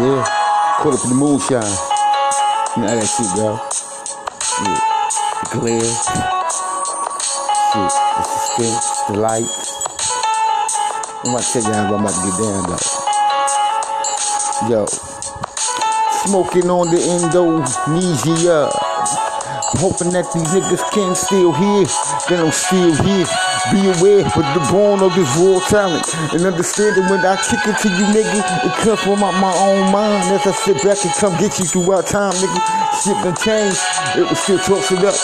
Yeah, caught up in the moonshine. You know how that shit go. Yeah, the glare. Shit, the suspense, the lights. I'm about to tell how I'm about to get down though. Yo, smoking on the Indonesia. Hoping that these niggas can still hear, then I'm still here. Be aware for the born of this raw talent and understanding when I kick it to you, nigga, it comes from out my own mind. As I sit back and come get you throughout time, nigga. Shit done changed, it was still talks up.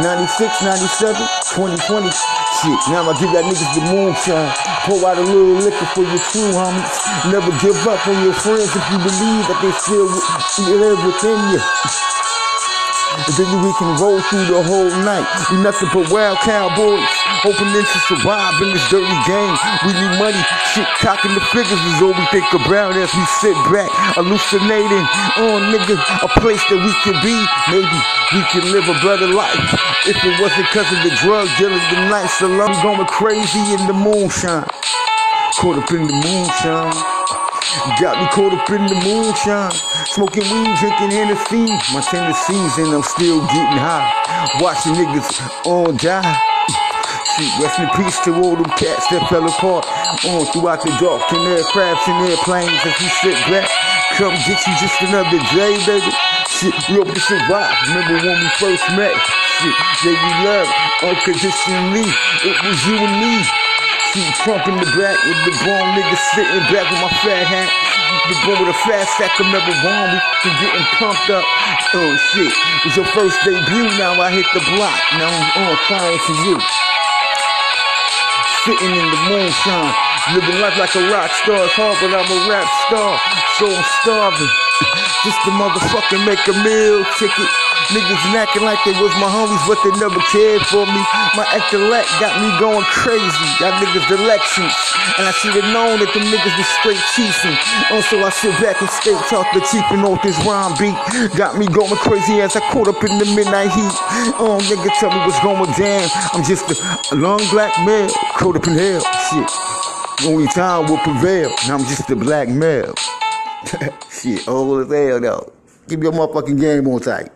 96, 97, 2020. Shit, now I give that niggas the moonshine. Pour out a little liquor for your true homies. Never give up on your friends if you believe that they still live within you. And then we can roll through the whole night. We nothing but wild cowboys, hoping to survive in this dirty game. We need money, shit, cocking the figures is all we think about as we sit back, hallucinating on nigga, a place that we can be. Maybe we can live a better life if it wasn't cause of the drug dealers, the nights alone going crazy in the moonshine. Caught up in the moonshine. Got me caught up in the moonshine. Smoking weed, drinking Hennessy. My tendencies, and I'm still getting high. Watching niggas on die. Shit, rest in peace to all them cats that fell apart. On throughout the dark in aircrafts and airplanes as we sit back. Come get you just another day, baby. Shit, we hope to survive. Remember when we first met? Shit, yeah, we love unconditionally. It was you and me. See Trump in the back with the bomb nigga sitting back with my fat hat. The boy with a fat sack of marijuana, we been getting pumped up. Oh shit, it was your first debut, now I hit the block. Now I'm on fire to you. Sitting in the moonshine, living life like a rock star. It's hard, but I'm a rap star, so I'm starving. Just to motherfucking make a meal ticket. Niggas acting like they was my homies, but they never cared for me. My intellect got me going crazy. Y'all niggas elections. And I should have known that them niggas was straight cheating. Uh, also, I sit back and straight talk the cheaping off this rhyme beat. Got me going crazy as I caught up in the midnight heat. Oh, nigga, tell me what's going down. I'm just a, long black male caught up in hell. Shit. Only time will prevail. Now I'm just a black male. Shit, old as hell though. Keep your motherfucking game on tight.